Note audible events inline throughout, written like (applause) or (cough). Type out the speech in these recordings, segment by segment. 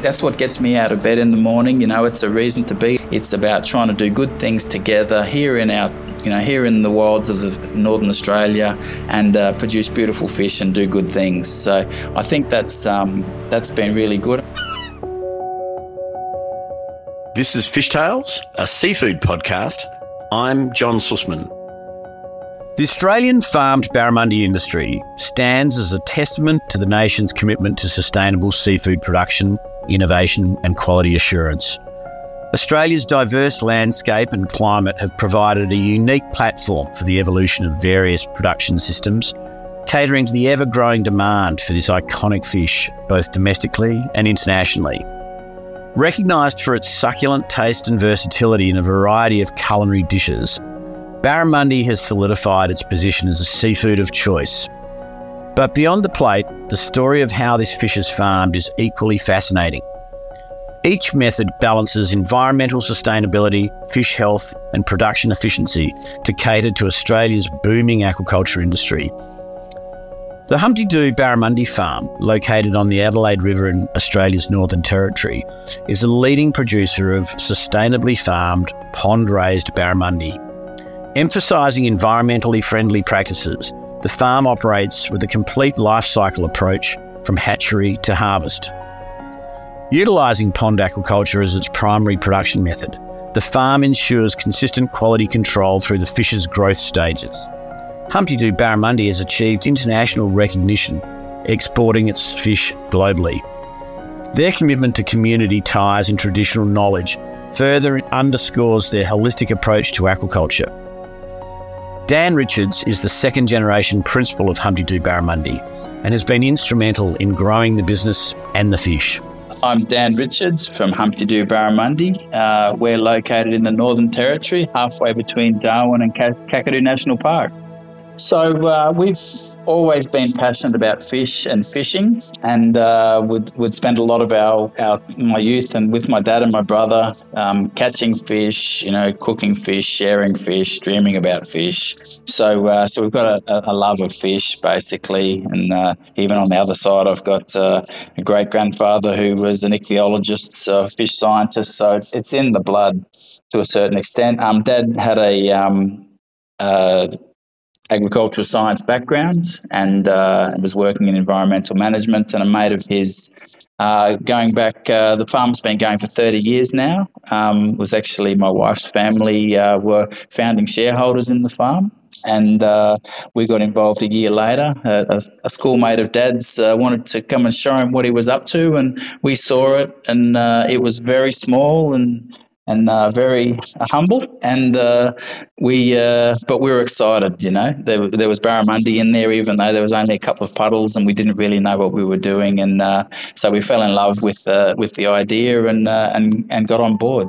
That's what gets me out of bed in the morning. You know, it's a reason to be. It's about trying to do good things together here in our you know, here in the wilds of the northern Australia and uh, produce beautiful fish and do good things. So I think that's um, that's been really good. This is Fish Tales, a seafood podcast. I'm John Susman. The Australian farmed barramundi industry stands as a testament to the nation's commitment to sustainable seafood production, innovation, and quality assurance. Australia's diverse landscape and climate have provided a unique platform for the evolution of various production systems, catering to the ever growing demand for this iconic fish, both domestically and internationally. Recognised for its succulent taste and versatility in a variety of culinary dishes, barramundi has solidified its position as a seafood of choice. But beyond the plate, the story of how this fish is farmed is equally fascinating. Each method balances environmental sustainability, fish health, and production efficiency to cater to Australia's booming aquaculture industry. The Humpty Doo Barramundi Farm, located on the Adelaide River in Australia's Northern Territory, is a leading producer of sustainably farmed, pond raised barramundi. Emphasising environmentally friendly practices, the farm operates with a complete life cycle approach from hatchery to harvest. Utilising pond aquaculture as its primary production method, the farm ensures consistent quality control through the fish's growth stages. Humpty Doo Barramundi has achieved international recognition, exporting its fish globally. Their commitment to community ties and traditional knowledge further underscores their holistic approach to aquaculture. Dan Richards is the second generation principal of Humpty Doo Barramundi and has been instrumental in growing the business and the fish. I'm Dan Richards from Humpty Doo Barramundi. Uh, we're located in the Northern Territory, halfway between Darwin and Kakadu National Park. So uh, we've always been passionate about fish and fishing, and uh, would would spend a lot of our, our my youth and with my dad and my brother um, catching fish, you know, cooking fish, sharing fish, dreaming about fish. So uh, so we've got a, a, love of fish basically, and uh, even on the other side, I've got uh, a great grandfather who was an ichthyologist, a fish scientist. So it's it's in the blood to a certain extent. Um, dad had a um, uh, agricultural science background and uh, was working in environmental management. And a mate of his, uh, going back, uh, the farm's been going for 30 years now, um, was actually my wife's family uh, were founding shareholders in the farm. And uh, we got involved a year later. a, a schoolmate of Dad's uh, wanted to come and show him what he was up to, and we saw it. And it was very small and and uh, very humble. And uh, we, uh, but we were excited. You know, there, there was barramundi in there, even though there was only a couple of puddles, and we didn't really know what we were doing. And uh, so we fell in love with uh, with the idea and uh, and and got on board.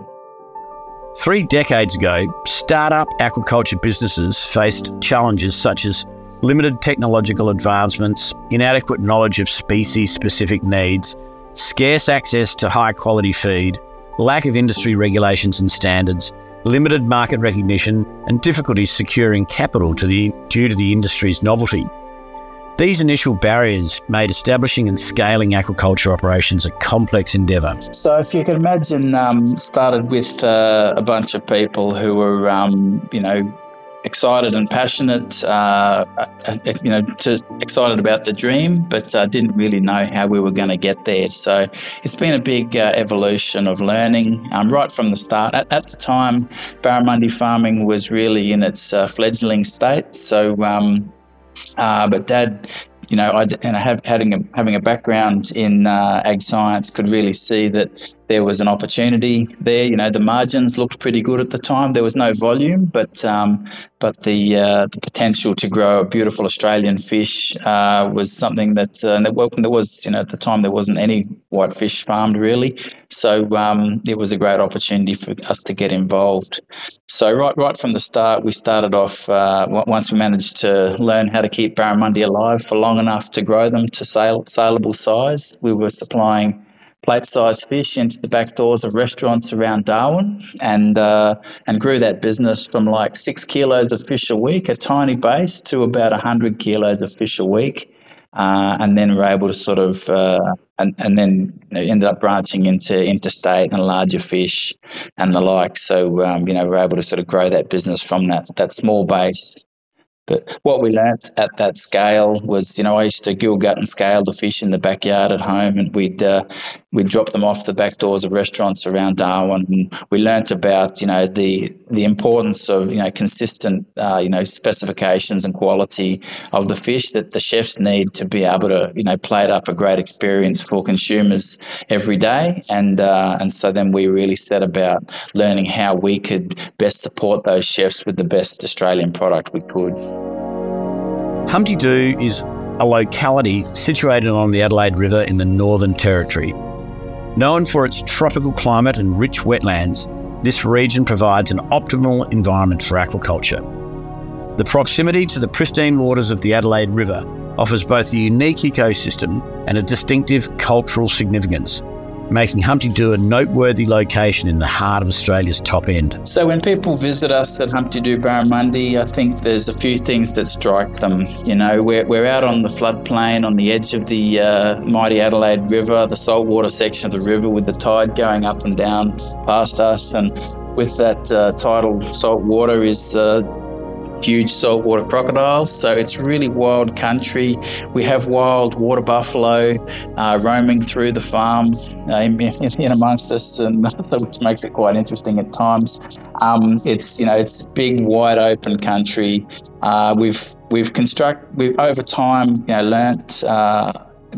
Three decades ago, startup aquaculture businesses faced challenges such as limited technological advancements, inadequate knowledge of species specific needs, scarce access to high quality feed, lack of industry regulations and standards, limited market recognition, and difficulties securing capital to the, due to the industry's novelty. These initial barriers made establishing and scaling aquaculture operations a complex endeavour. So, if you can imagine, um, started with uh, a bunch of people who were, um, you know, excited and passionate, uh, you know, excited about the dream, but uh, didn't really know how we were going to get there. So it's been a big uh, evolution of learning um, right from the start. At, at, the time, barramundi farming was really in its uh, fledgling state. So, um, uh, but Dad you know, I, and I have, having a having a background in uh, ag science, could really see that there was an opportunity there. You know, the margins looked pretty good at the time. There was no volume, but um, but the uh, the potential to grow a beautiful Australian fish uh, was something that uh, there, well, there was you know at the time there wasn't any white fish farmed really, so um, it was a great opportunity for us to get involved. So right right from the start, we started off uh, once we managed to learn how to keep barramundi alive for long enough to grow them to sale, saleable size. We were supplying plate-sized fish into the back doors of restaurants around Darwin, and uh, and grew that business from like six kilos of fish a week, a tiny base, to about hundred kilos of fish a week. uh, and then we're able to sort of uh, and, and then ended up branching into interstate and larger fish and the like. So um, you know we're able to sort of grow that business from that that small base but what we learnt at that scale was, you know, I used to gill gut and scale the fish in the backyard at home, and we'd uh, we'd drop them off the back doors of restaurants around Darwin. And we learnt about, you know, the the importance of, you know, consistent, uh, you know, specifications and quality of the fish that the chefs need to be able to, you know, plate up a great experience for consumers every day. And uh, and so then we really set about learning how we could best support those chefs with the best Australian product we could. Humpty Doo is a locality situated on the Adelaide River in the Northern Territory. Known for its tropical climate and rich wetlands, this region provides an optimal environment for aquaculture. The proximity to the pristine waters of the Adelaide River offers both a unique ecosystem and a distinctive cultural significance, making Humpty Doo a noteworthy location in the heart of Australia's top end. So, when people visit us at Humpty Doo Barramundi, I think there's a few things that strike them. You know, we're, we're out on the floodplain on the edge of the uh, mighty Adelaide River, the saltwater section of the river with the tide going up and down past us. And with that uh, tidal salt water is uh, huge saltwater crocodiles. So it's really wild country. We have wild water buffalo uh, roaming through the farm uh, in, in, amongst us, and (laughs) so which makes it quite interesting at times. Um, it's you know it's big, wide open country. Uh, we've we've construct we've over time you know learnt uh,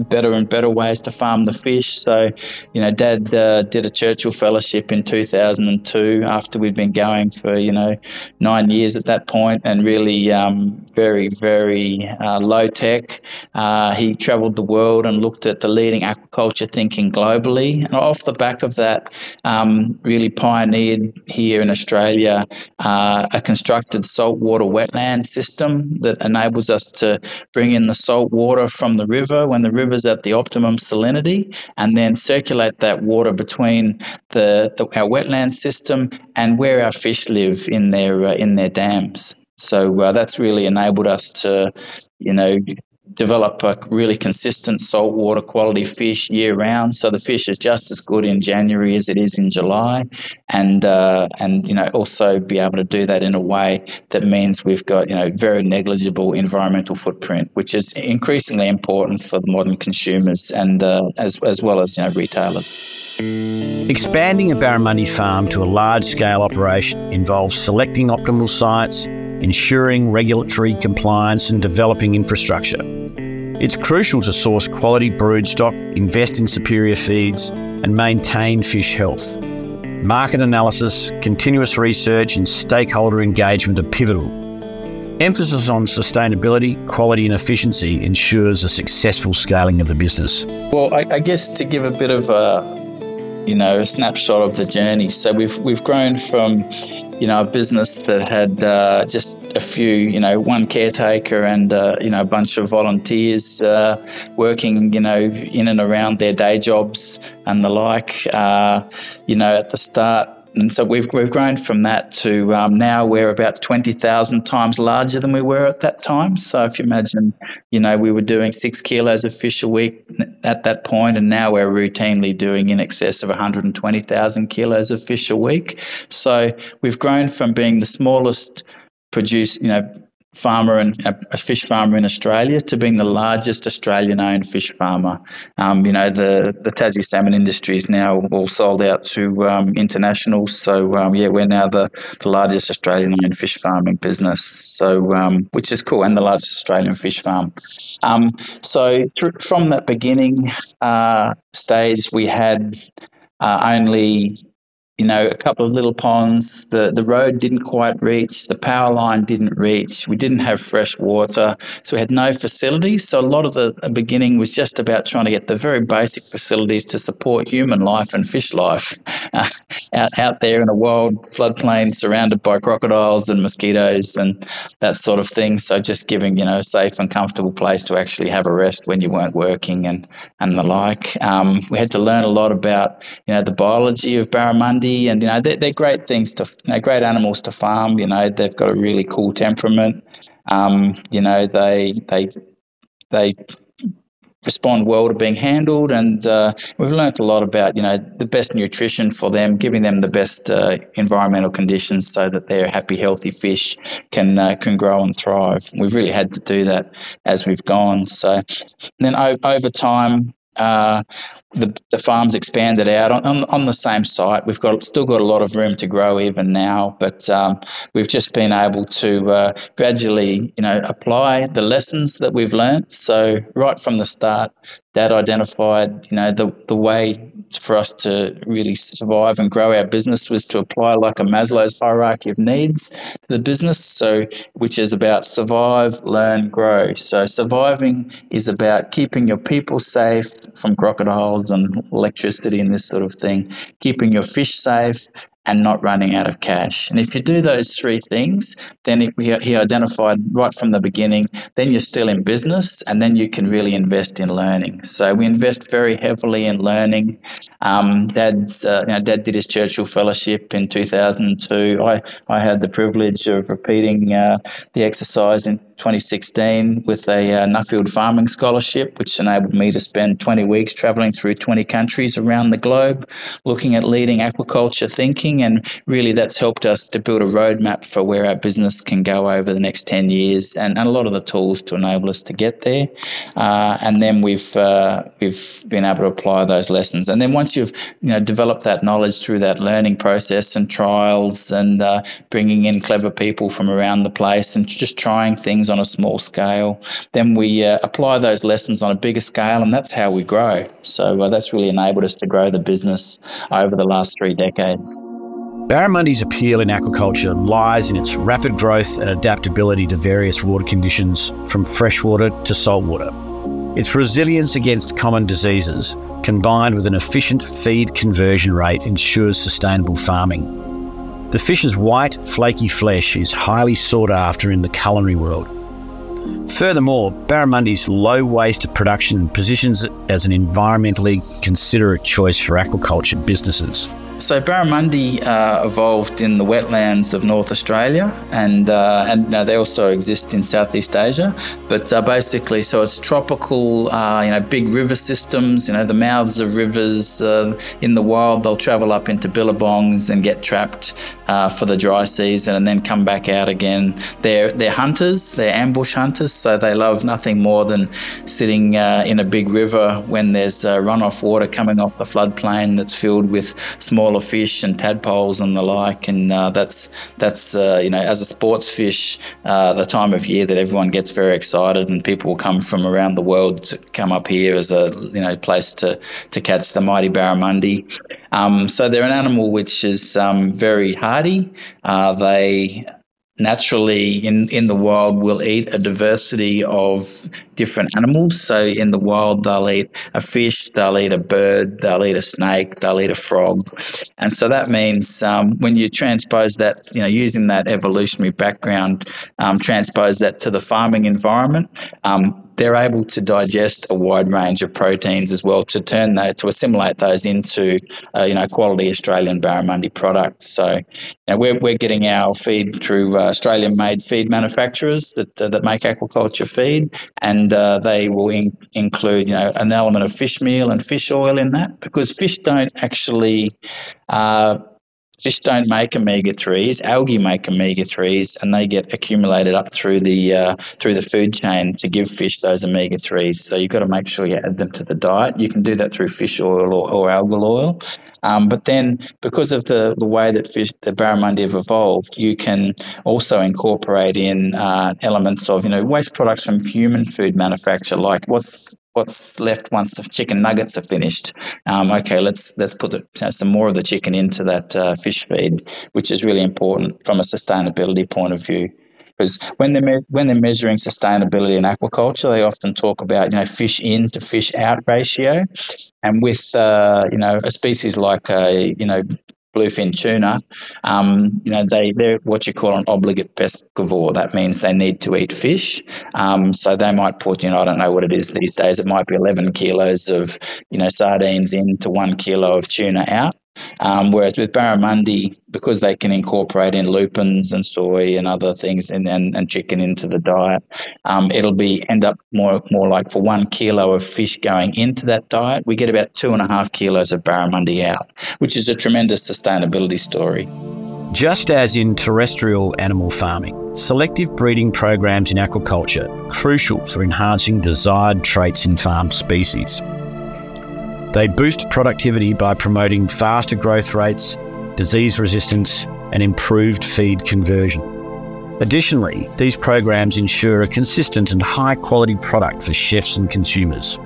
better and better ways to farm the fish. So, you know, Dad uh, did a Churchill Fellowship in 2002 after we'd been going for, you know, nine years at that point and really um, very, very uh, low tech. Uh, he travelled the world and looked at the leading aquaculture thinking globally. And off the back of that, um, really pioneered here in Australia uh, a constructed saltwater wetland system that enables us to bring in the salt water from the river when the rivers at the optimum salinity and then circulate that water between the, the our wetland system and where our fish live in their uh, in their dams. So uh, that's really enabled us to, you know, develop a really consistent saltwater quality fish year round. So the fish is just as good in January as it is in July, and uh, and you know also be able to do that in a way that means we've got you know very negligible environmental footprint, which is increasingly important for modern consumers and uh, as as well as you know retailers. Expanding a barramundi farm to a large scale operation involves selecting optimal sites ensuring regulatory compliance and developing infrastructure. It's crucial to source quality broodstock, invest in superior feeds, and maintain fish health. Market analysis, continuous research, and stakeholder engagement are pivotal. Emphasis on sustainability, quality, and efficiency ensures a successful scaling of the business. Well, I, I guess to give a bit of a you know, a snapshot of the journey. So we've we've grown from, you know, a business that had uh, just a few, you know, one caretaker and uh, you know a bunch of volunteers uh, working, you know, in and around their day jobs and the like. Uh, you know, at the start and so we've, we've grown from that to um, now we're about 20,000 times larger than we were at that time. So if you imagine, you know, we were doing six kilos of fish a week at that point, and now we're routinely doing in excess of 120,000 kilos of fish a week. So we've grown from being the smallest produce, you know, farmer and a fish farmer in Australia to being the largest Australian-owned fish farmer. Um, you know, the the Tassie salmon industry is now all sold out to um, internationals. So um, yeah, we're now the, the largest Australian-owned fish farming business. So um, which is cool, and the largest Australian fish farm. Um, so th- from that beginning uh, stage, we had. Uh, only you know, a couple of little ponds. The, the road didn't quite reach, the power line didn't reach. We didn't have fresh water, so we had no facilities. So a lot of the beginning was just about trying to get the very basic facilities to support human life and fish life uh, (laughs) out, out there in a wild floodplain surrounded by crocodiles and mosquitoes and that sort of thing. So just giving, you know, a safe and comfortable place to actually have a rest when you weren't working and, and the like. Um, we had to learn a lot about, you know, the biology of barramundi and you know they're, they're great things to they're great animals to farm. You know they've got a really cool temperament. Um, you know they they they respond well to being handled. And uh, we've learnt a lot about, you know, the best nutrition for them, giving them the best uh, environmental conditions so that their happy, healthy fish can uh, can grow and thrive. We've really had to do that as we've gone. So then o- over time, uh, the, the farm's expanded out on, on, on, the same site. We've got still got a lot of room to grow even now, but um, we've just been able to uh, gradually, you know, apply the lessons that we've learnt. So right from the start, Dad identified, you know, the the way for us to really survive and grow our business was to apply like a Maslow's hierarchy of needs to the business. So, which is about survive, learn, grow. So, surviving is about keeping your people safe from crocodiles and electricity and this sort of thing, keeping your fish safe, and not running out of cash. And if you do those three things, then he identified right from the beginning, then you're still in business and then you can really invest in learning. So we invest very heavily in learning. Um, Dad's, uh, you know, Dad did his Churchill Fellowship in 2002. I, I had the privilege of repeating uh, the exercise in 2016 with a uh, Nuffield Farming Scholarship, which enabled me to spend 20 weeks traveling through 20 countries around the globe, looking at leading aquaculture thinking. And really, that's helped us to build a roadmap for where our business can go over the next 10 years and, and a lot of the tools to enable us to get there. Uh, and then we've, uh, we've been able to apply those lessons. And then once you've you know, developed that knowledge through that learning process and trials and uh, bringing in clever people from around the place and just trying things on a small scale. Then we uh, apply those lessons on a bigger scale, and that's how we grow. So uh, that's really enabled us to grow the business over the last three decades. Barramundi's appeal in aquaculture lies in its rapid growth and adaptability to various water conditions, from freshwater to saltwater. Its resilience against common diseases, combined with an efficient feed conversion rate, ensures sustainable farming. The fish's white, flaky flesh is highly sought after in the culinary world. Furthermore, Barramundi's low waste production positions it as an environmentally considerate choice for aquaculture businesses. So Barramundi uh, evolved in the wetlands of North Australia, and uh, and they also exist in Southeast Asia. But uh, basically, so it's tropical, uh, you know, big river systems. You know, the mouths of rivers uh, in the wild. They'll travel up into billabongs and get trapped uh, for the dry season, and then come back out again. They're they're hunters. They're ambush hunters. So they love nothing more than sitting in a big river when there's runoff water coming off the floodplain that's filled with small smaller fish and tadpoles and the like. And uh, that's that's uh, you know as a sports fish, uh, the time of year that everyone gets very excited and people will come from around the world to come up here as a you know place to to catch the mighty barramundi. Um, so they're an animal which is um, very hardy. Uh, they naturally in, in the wild will eat a diversity of different animals. So in the wild, they'll eat a fish, they'll eat a bird, they'll eat a snake, they'll eat a frog. And so that means um, when you transpose that, you know, using that evolutionary background, um, transpose that to the farming environment, um, they're able to digest a wide range of proteins as well to turn that to assimilate those into uh, you know quality Australian barramundi products. So you know, we're, we're getting our feed through uh, Australian made feed manufacturers that, uh, that make aquaculture feed, and uh, they will in, include you know an element of fish meal and fish oil in that because fish don't actually uh, fish don't make omega threes. Algae make omega threes, and they get accumulated up through the uh, through the food chain to give fish those omega threes. So you've got to make sure you add them to the diet. You can do that through fish oil or, or algal oil. Um, but then, because of the, the way that fish, the barramundi have evolved, you can also incorporate in uh, elements of you know waste products from human food manufacture, like what's what's left once the chicken nuggets are finished. Um, okay, let's let's put the, some more of the chicken into that uh, fish feed, which is really important from a sustainability point of view. Because when they're me- when they're measuring sustainability in aquaculture, they often talk about you know fish in to fish out ratio, and with uh, you know a species like a you know bluefin tuna, um, you know, they, they're what you call an obligate piscivore. That means they need to eat fish. Um, so they might put, you know, I don't know what it is these days. It might be 11 kilos of, you know, sardines into one kilo of tuna out. Um, whereas with barramundi, because they can incorporate in lupins and soy and other things and, and, and chicken into the diet, um, it'll be end up more more like for one kilo of fish going into that diet, we get about two and a half kilos of barramundi out, which is a tremendous sustainability story. Just as in terrestrial animal farming, selective breeding programs in aquaculture crucial for enhancing desired traits in farm species. They boost productivity by promoting faster growth rates, disease resistance, and improved feed conversion. Additionally, these programs ensure a consistent and high quality product for chefs and consumers.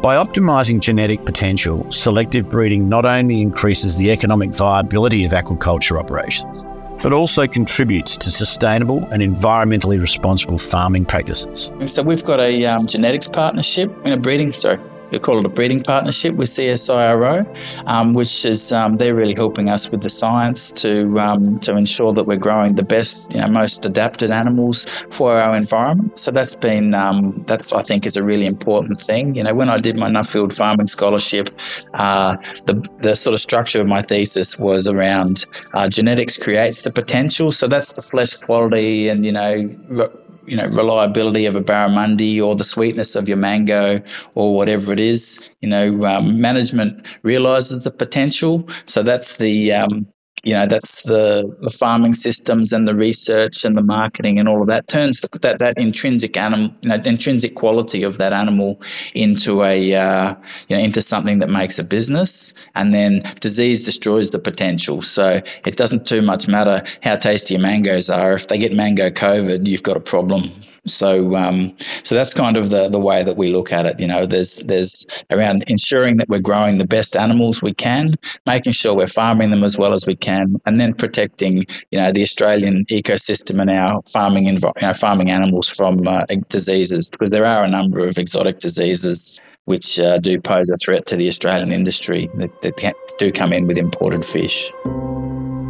By optimising genetic potential, selective breeding not only increases the economic viability of aquaculture operations, but also contributes to sustainable and environmentally responsible farming practices. So we've got a um, genetics partnership in a breeding, sorry, we call it a breeding partnership with CSIRO, um, which is um, they're really helping us with the science to um, to ensure that we're growing the best, you know, most adapted animals for our environment. So that's been um, that's I think is a really important thing. You know, when I did my Nuffield farming scholarship, uh, the the sort of structure of my thesis was around uh, genetics creates the potential. So that's the flesh quality and you know you know reliability of a barramundi or the sweetness of your mango or whatever it is. You know, um, management realizes the potential, so that's the um, you know that's the, the farming systems and the research and the marketing and all of that turns the, that that intrinsic animal you know, intrinsic quality of that animal into a uh, you know into something that makes a business. And then disease destroys the potential. So it doesn't too much matter how tasty your mangoes are. If they get mango covid you've got a problem. So, um, so that's kind of the, the way that we look at it. You know, there's there's around ensuring that we're growing the best animals we can, making sure we're farming them as well as we can, and then protecting you know the Australian ecosystem and our farming env- know, farming animals from uh, diseases because there are a number of exotic diseases which uh, do pose a threat to the Australian industry that, that do come in with imported fish.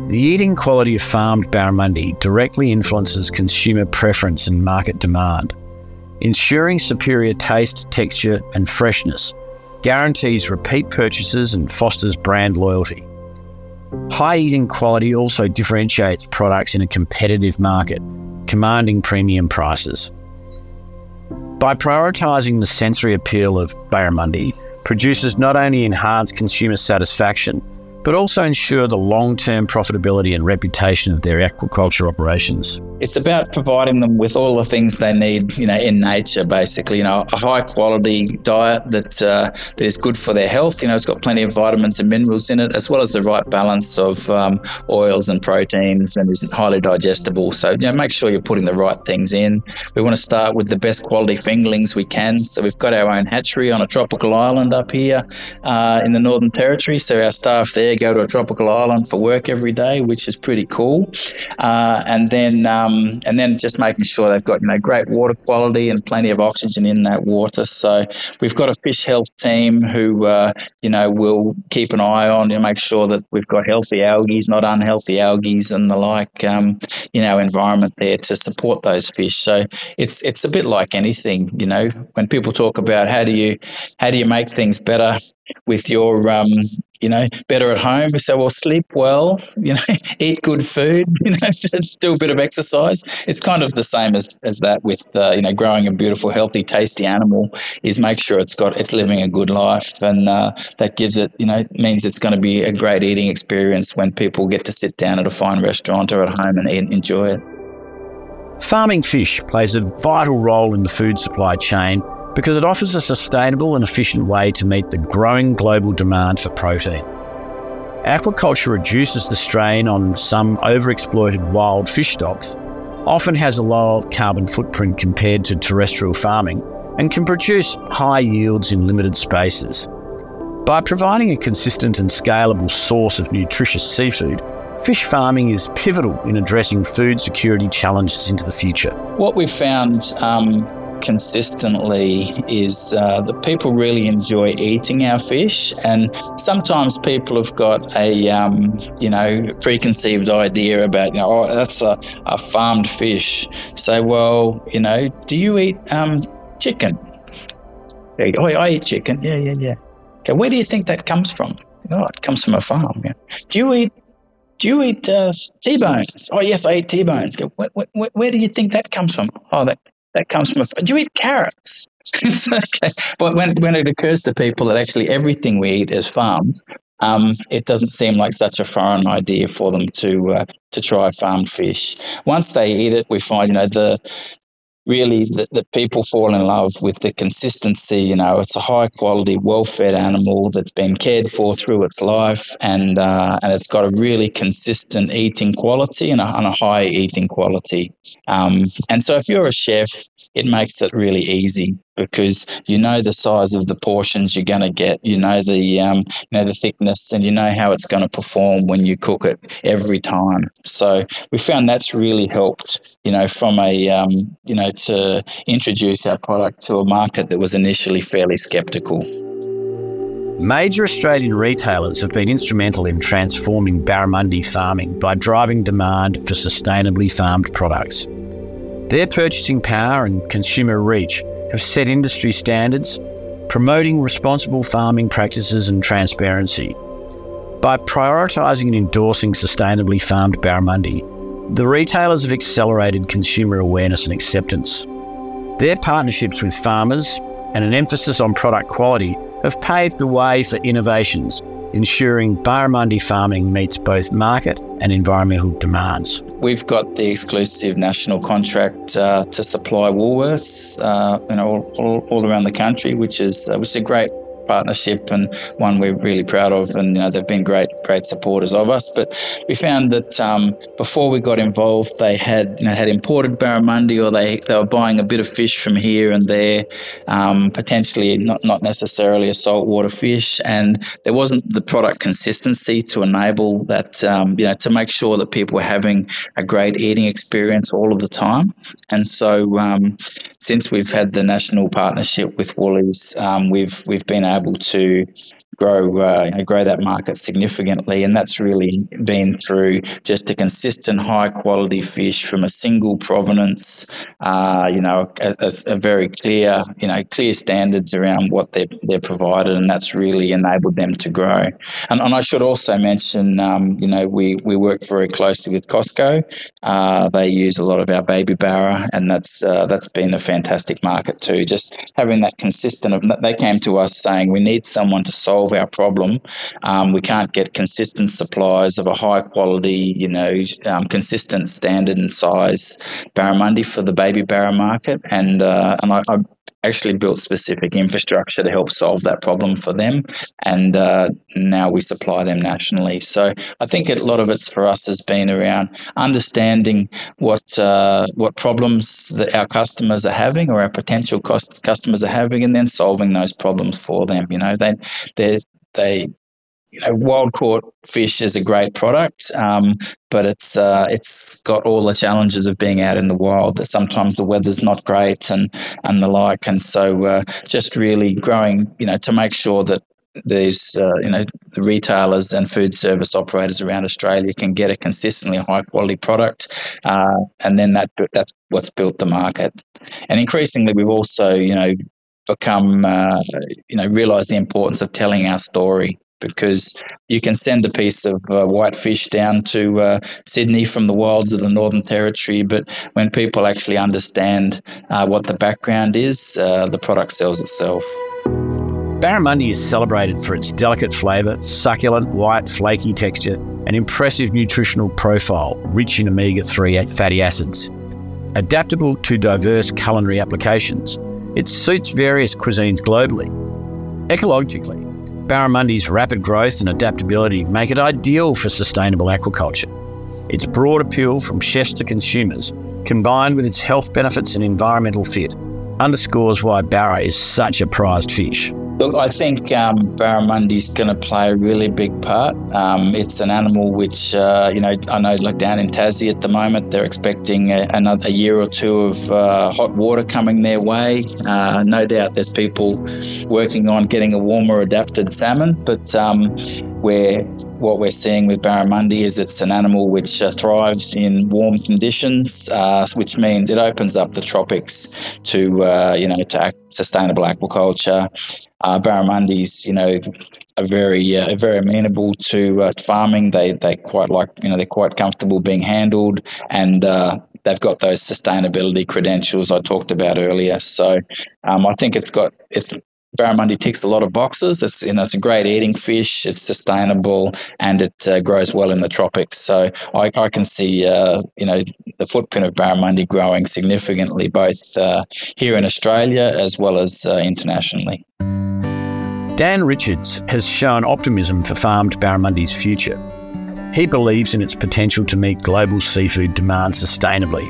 The eating quality of farmed barramundi directly influences consumer preference and market demand. Ensuring superior taste, texture, and freshness guarantees repeat purchases and fosters brand loyalty. High eating quality also differentiates products in a competitive market, commanding premium prices. By prioritising the sensory appeal of barramundi, producers not only enhance consumer satisfaction, but also ensure the long term profitability and reputation of their aquaculture operations. It's about providing them with all the things they need, you know, in nature, basically. You know, a high quality diet that uh, that is good for their health. You know, it's got plenty of vitamins and minerals in it, as well as the right balance of um, oils and proteins, and is highly digestible. So, you know, make sure you're putting the right things in. We want to start with the best quality fingerlings we can. So, we've got our own hatchery on a tropical island up here uh, in the Northern Territory. So, our staff there go to a tropical island for work every day, which is pretty cool. Uh, and then um, and then just making sure they've got you know great water quality and plenty of oxygen in that water. So we've got a fish health team who uh, you know will keep an eye on and make sure that we've got healthy algae, not unhealthy algae, and the like. Um, you know, environment there to support those fish. So it's it's a bit like anything. You know, when people talk about how do you how do you make things better with your um, you know, better at home. Say, well, sleep well, (laughs) you know, eat good food, (laughs) you know, just do a bit of exercise. It's kind of the same as, as that with, uh, you know, growing a beautiful, healthy, tasty animal is make sure it's got, it's living a good life. And uh, that gives it, you know, means it's going to be a great eating experience when people get to sit down at a fine restaurant or at home and eat and enjoy it. Farming fish plays a vital role in the food supply chain because it offers a sustainable and efficient way to meet the growing global demand for protein. Aquaculture reduces the strain on some overexploited wild fish stocks, often has a lower carbon footprint compared to terrestrial farming, and can produce high yields in limited spaces. By providing a consistent and scalable source of nutritious seafood, fish farming is pivotal in addressing food security challenges into the future. What we've found um, consistently is uh, that people really enjoy eating our fish, and sometimes people have got a um, you know preconceived idea about you know oh that's a, a farmed fish. Say, well, you know, do you eat um, chicken? Oh, I eat chicken. Yeah, yeah, yeah. Okay, where do you think that comes from? Oh, it comes from a farm. Yeah. Do you eat? Do you eat uh, T-bones? Oh, yes, I eat T-bones. Where, where, where, do you think that comes from? Oh, that that comes from a. Do you eat carrots? (laughs) okay. But when when it occurs to people that actually everything we eat is farmed, um, it doesn't seem like such a foreign idea for them to uh, to try farmed fish. Once they eat it, we find you know the really that, that people fall in love with the consistency. You know, it's a high quality, well fed animal that's been cared for through its life, and uh, and it's got a really consistent eating quality and a, and a high eating quality. Um, and so, if you're a chef, it makes it really easy because you know the size of the portions you're going to get, you know the um, you know the thickness, and you know how it's going to perform when you cook it every time. So we found that's really helped, you know, from a um, you know to introduce our product to a market that was initially fairly skeptical. Major Australian retailers have been instrumental in transforming barramundi farming by driving demand for sustainably farmed products. Their purchasing power and consumer reach have set industry standards, promoting responsible farming practices and transparency. By prioritising and endorsing sustainably farmed barramundi, the retailers have accelerated consumer awareness and acceptance. Their partnerships with farmers and an emphasis on product quality have paved the way for innovations ensuring barramundi farming meets both market and environmental demands. We've got the exclusive national contract uh, to supply Woolworths, uh, you know, all, all, all, around the country, which is uh, which is a great partnership and one we're really proud of. And you know, they've been great, great supporters of us. But we found that um, before we got involved, they had you know, had imported barramundi, or they they were buying a bit of fish from here and there, um, potentially not not necessarily a saltwater fish, and there wasn't the product consistency to enable that. Um, you know, to make sure that people were having a great eating experience all of the time. And so, um, since we've had the national partnership with Woolies, um, we've we've been able able to grow uh, you know, grow that market significantly, and that's really been through just a consistent high quality fish from a single provenance. Uh, you know, a, a, very clear you know clear standards around what they they're provided, and that's really enabled them to grow. And, and I should also mention, um, you know, we we work very closely with Costco. Uh, they use a lot of our baby barra, and that's uh, that's been a fantastic market too. Just having that consistent. Of they came to us saying we need someone to solve solve our problem. Um, we can't get consistent supplies of a high quality, you know, um, consistent standard and size barramundi for the baby barra market. And uh, and I, I actually built specific infrastructure to help solve that problem for them. And uh, now we supply them nationally. So I think a lot of it's for us has been around understanding what uh, what problems that our customers are having or our potential cost- customers are having, and then solving those problems for them. You know, they they they you know, wild caught fish is a great product, um, but it's uh, it's got all the challenges of being out in the wild. That sometimes the weather's not great and and the like, and so uh, just really growing, you know, to make sure that these uh, you know the retailers and food service operators around Australia can get a consistently high quality product, uh, and then that that's what's built the market. And increasingly, we've also you know become uh, you know realize the importance of telling our story because you can send a piece of uh, white fish down to uh, Sydney from the wilds of the Northern Territory, but when people actually understand uh, what the background is, uh, the product sells itself. Barramundi is celebrated for its delicate flavour, succulent, white, flaky texture, and impressive nutritional profile, rich in omega 3 fatty acids. Adaptable to diverse culinary applications, it suits various cuisines globally. Ecologically, barramundi's rapid growth and adaptability make it ideal for sustainable aquaculture. Its broad appeal from chefs to consumers, combined with its health benefits and environmental fit, underscores why barra is such a prized fish. Look, I think um, barramundi is going to play a really big part. Um, it's an animal which, uh, you know, I know like down in Tassie at the moment, they're expecting a, another year or two of uh, hot water coming their way. Uh, no doubt there's people working on getting a warmer adapted salmon, but um, where what we're seeing with barramundi is it's an animal which uh, thrives in warm conditions, uh, which means it opens up the tropics to uh, you know to sustainable aquaculture. Uh, barramundis, you know, are very uh, very amenable to uh, farming. They they quite like you know they're quite comfortable being handled and they've got those sustainability credentials I talked about earlier. So um, I think it's got it's Barramundi ticks a lot of boxes. It's you know it's a great eating fish. It's sustainable and it uh, grows well in the tropics. So I, I can see uh, you know the footprint of barramundi growing significantly both uh, here in Australia as well as uh, internationally. Dan Richards has shown optimism for farmed barramundi's future. He believes in its potential to meet global seafood demand sustainably.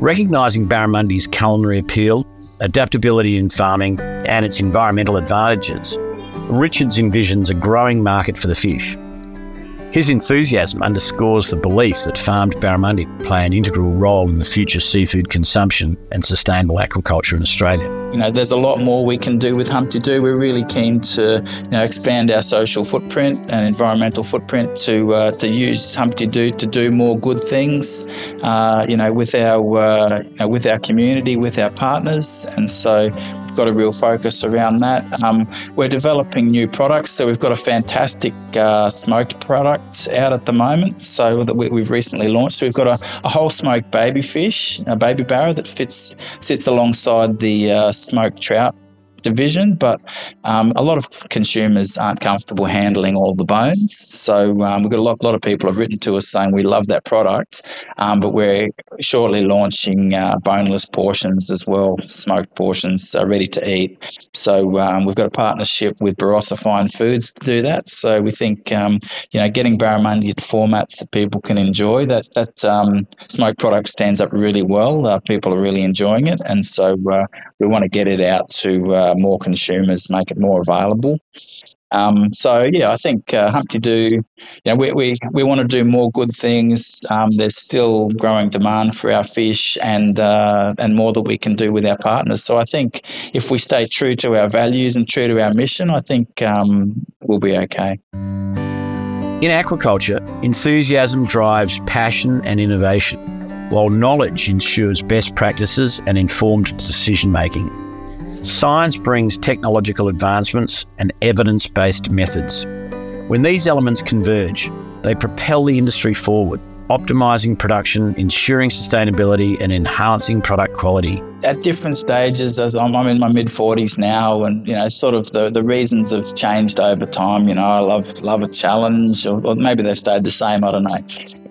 Recognising barramundi's culinary appeal adaptability in farming, and its environmental advantages, Richards envisions a growing market for the fish. His enthusiasm underscores the belief that farmed barramundi play an integral role in the future seafood consumption and sustainable aquaculture in Australia. You know, there's a lot more we can do with Humpty Doo. We're really keen to, you know, expand our social footprint and environmental footprint to uh, to use Humpty Doo to do more good things. Uh, you know, with our uh, you know, with our community, with our partners, and so got a real focus around that. Um, we're developing new products, so we've got a fantastic uh, smoked product out at the moment. So that we, have recently launched. So we've got a, a, whole smoked baby fish, a baby barra that fits sits alongside the uh, smoked trout division, but um, a lot of consumers aren't comfortable handling all the bones. So um, we've got a lot, lot of people have written to us saying we love that product, um, but we're shortly launching uh, boneless portions as well, smoked portions uh, ready to eat. So um, we've got a partnership with Barossa Fine Foods to do that. So we think um, you know getting barramundi formats that people can enjoy that that um, smoked product stands up really well. Uh, people are really enjoying it, and so uh, we want to get it out to uh, more consumers, make it more available. Um, so yeah, I think uh, Humpty Doo, you know, we, we, we want to do more good things. Um, there's still growing demand for our fish and uh, and more that we can do with our partners. So I think if we stay true to our values and true to our mission, I think um, we'll be okay. In aquaculture, enthusiasm drives passion and innovation, while knowledge ensures best practices and informed decision making. Science brings technological advancements and evidence based methods. When these elements converge, they propel the industry forward, optimizing production, ensuring sustainability, and enhancing product quality. At different stages, as I'm, I'm in my mid 40s now, and you know, sort of the, the reasons have changed over time. You know, I love love a challenge, or, or maybe they've stayed the same. I don't know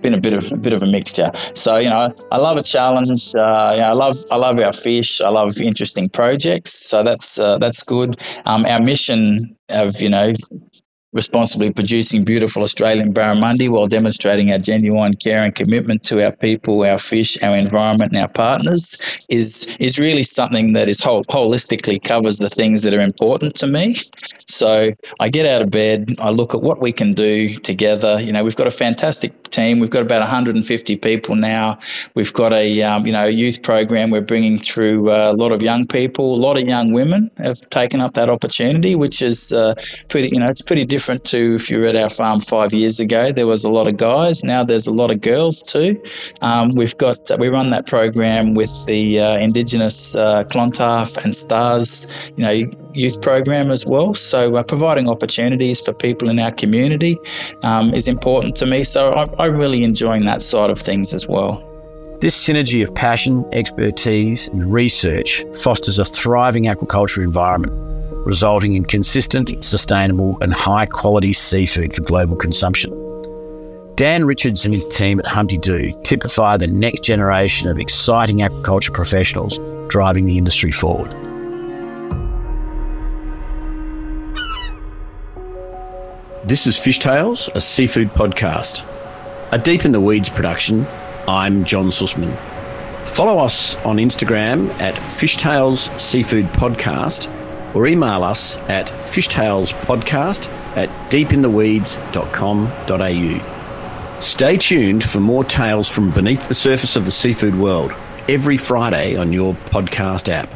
been a bit of a bit of a mixture. So you know, I love a challenge. Uh, you know, I love I love our fish. I love interesting projects. So that's uh, that's good. Um, our mission of you know responsibly producing beautiful Australian barramundi while demonstrating our genuine care and commitment to our people, our fish, our environment, and our partners is is really something that is whole, holistically covers the things that are important to me. So I get out of bed, I look at what we can do together. You know, we've got a fantastic team. We've got about 150 people now. We've got a um, you know youth program we're bringing through uh, a lot of young people. A lot of young women have taken up that opportunity, which is uh, pretty you know it's pretty different different to if you were at our farm five years ago. There was a lot of guys. Now there's a lot of girls too. Um, we've got we run that program with the uh, Indigenous uh, Clontarf and Stars, you know, youth program as well. So uh, providing opportunities for people in our community um, is important to me. So I, I'm really enjoying that side of things as well. This synergy of passion, expertise, and research fosters a thriving aquaculture environment resulting in consistent, sustainable, and high quality seafood for global consumption. Dan Richards and his team at Humpty Doo typify the next generation of exciting aquaculture professionals driving the industry forward. This is Fish Tales, a seafood podcast. A Deep in the Weeds production. I'm John Susman. Follow us on Instagram at Fishtales Seafood Podcast or email us at fishtalespodcast at deepintheweeds.com.au. Stay tuned for more tales from beneath the surface of the seafood world every Friday on your podcast app.